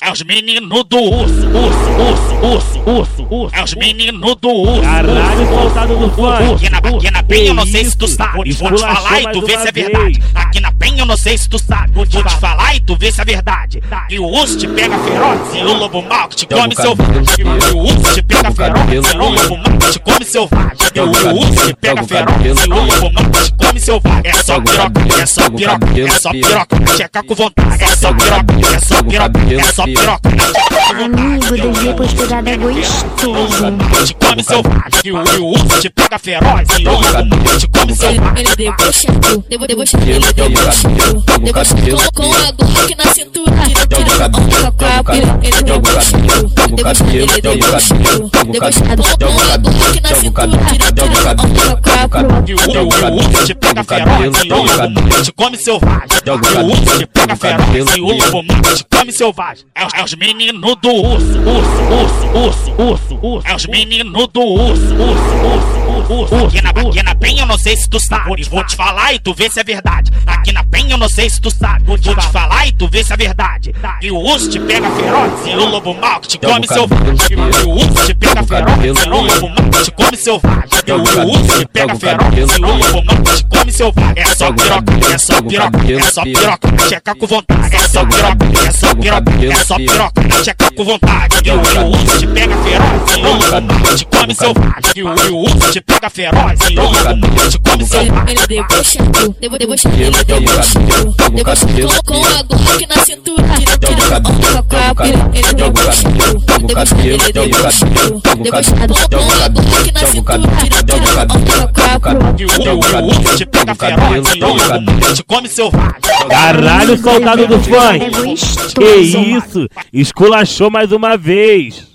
é, é os meninos do urso, urso, urso, urso, urso, urso. É os meninos do urso. Caralho, soltado do funk. Aqui na, aqui na penha eu não sei se tu sabe. Vou te falar e tu vê se é verdade. Aqui na penha eu não sei se tu sabe. Vou te falar e tu vê se é verdade. E o urso te pega feroz e o lobo mal que te come selvagem. E o urso te pega feroz e o lobo mal que te come selvagem. E o urso te pega feroz e o lobo mal que te come selvagem. É só piroca, é só piroca, é só piroca. Checa com vontade. É só piroca, é só piroca, é só piroca. Amigo, devia posturada é gostoso. Te come selvagem. E o urso te pega feroz e te come selvagem. Ele debochado, debo debochado, ele debochado, debochado com a Glock na cintura, come selvagem. E o urso te pega feroz e o lobo mal te come selvagem. É, é os meninos do urso, urso, urso, urso, urso, urso. É os meninos do urso, urso, urso, urso. Aqui na, aqui na penha eu não sei se tu sabe. Vou te falar e tu vê se é verdade. Aqui na penha eu não sei se tu sabe. Vou te falar e tu vê se é verdade. E o urso te pega feroz e o lobo mal que te come selvagem. E o urso te pega feroz e o lobo mal que te come selvagem. E o urso te pega feroz e o lobo mal que te come selvagem. É só piroca, é só piroca, é só piroca. Checa com vontade. É só piroca, é só piroca, é só piroca. Checa com vontade. E o urso te pega feroz e o lobo mal que te come selvagem. E o urso te pega feroz e o mal que te come selvagem. Ele debochado, debo debochado, ele debochado, debochado com a Glock na cintura, tira onda com a pira. Ele debochado, debochado, ele debochado, debochado com a Glock na cintura, tira onda com a pira. E o urso te pega feroz e o lobo mal te come selvagem. Caralho, soltado do É funk. Que isso? Esculachou mais uma vez.